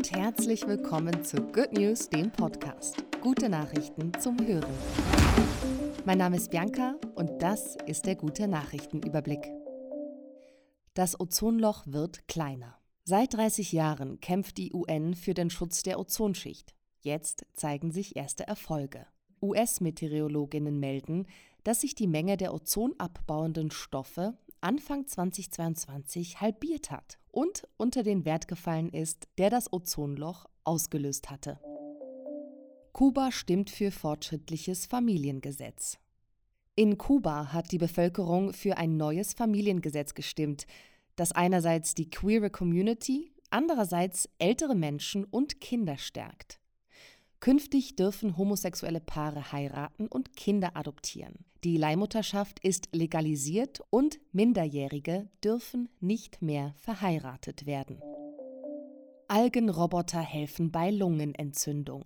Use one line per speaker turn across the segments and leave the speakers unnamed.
und herzlich willkommen zu Good News, dem Podcast. Gute Nachrichten zum Hören. Mein Name ist Bianca und das ist der gute Nachrichtenüberblick. Das Ozonloch wird kleiner. Seit 30 Jahren kämpft die UN für den Schutz der Ozonschicht. Jetzt zeigen sich erste Erfolge. US-Meteorologinnen melden, dass sich die Menge der ozonabbauenden Stoffe Anfang 2022 halbiert hat und unter den Wert gefallen ist, der das Ozonloch ausgelöst hatte. Kuba stimmt für fortschrittliches Familiengesetz. In Kuba hat die Bevölkerung für ein neues Familiengesetz gestimmt, das einerseits die queere Community, andererseits ältere Menschen und Kinder stärkt. Künftig dürfen homosexuelle Paare heiraten und Kinder adoptieren. Die Leihmutterschaft ist legalisiert und Minderjährige dürfen nicht mehr verheiratet werden. Algenroboter helfen bei Lungenentzündung.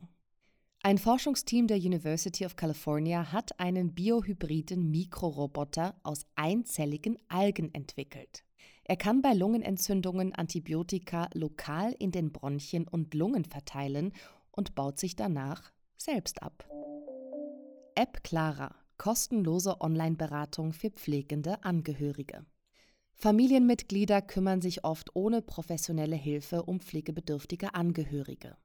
Ein Forschungsteam der University of California hat einen biohybriden Mikroroboter aus einzelligen Algen entwickelt. Er kann bei Lungenentzündungen Antibiotika lokal in den Bronchien und Lungen verteilen und baut sich danach selbst ab. App Clara, kostenlose Online-Beratung für pflegende Angehörige. Familienmitglieder kümmern sich oft ohne professionelle Hilfe um pflegebedürftige Angehörige.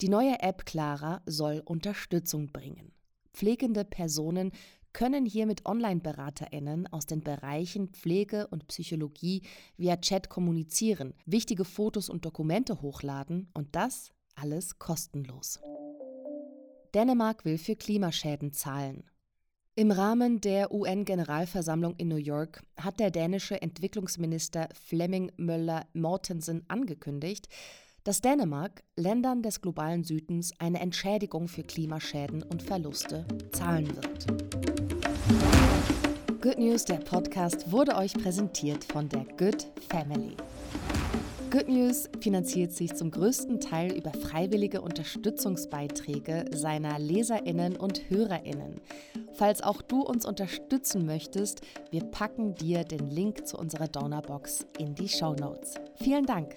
Die neue App Clara soll Unterstützung bringen. Pflegende Personen können hier mit Online-BeraterInnen aus den Bereichen Pflege und Psychologie via Chat kommunizieren, wichtige Fotos und Dokumente hochladen und das alles kostenlos. Dänemark will für Klimaschäden zahlen. Im Rahmen der UN-Generalversammlung in New York hat der dänische Entwicklungsminister Flemming Möller Mortensen angekündigt, dass Dänemark Ländern des globalen Südens eine Entschädigung für Klimaschäden und Verluste zahlen wird. Good News, der Podcast, wurde euch präsentiert von der Good Family. Good News finanziert sich zum größten Teil über freiwillige Unterstützungsbeiträge seiner Leserinnen und Hörerinnen. Falls auch du uns unterstützen möchtest, wir packen dir den Link zu unserer Donnerbox in die Show Notes. Vielen Dank.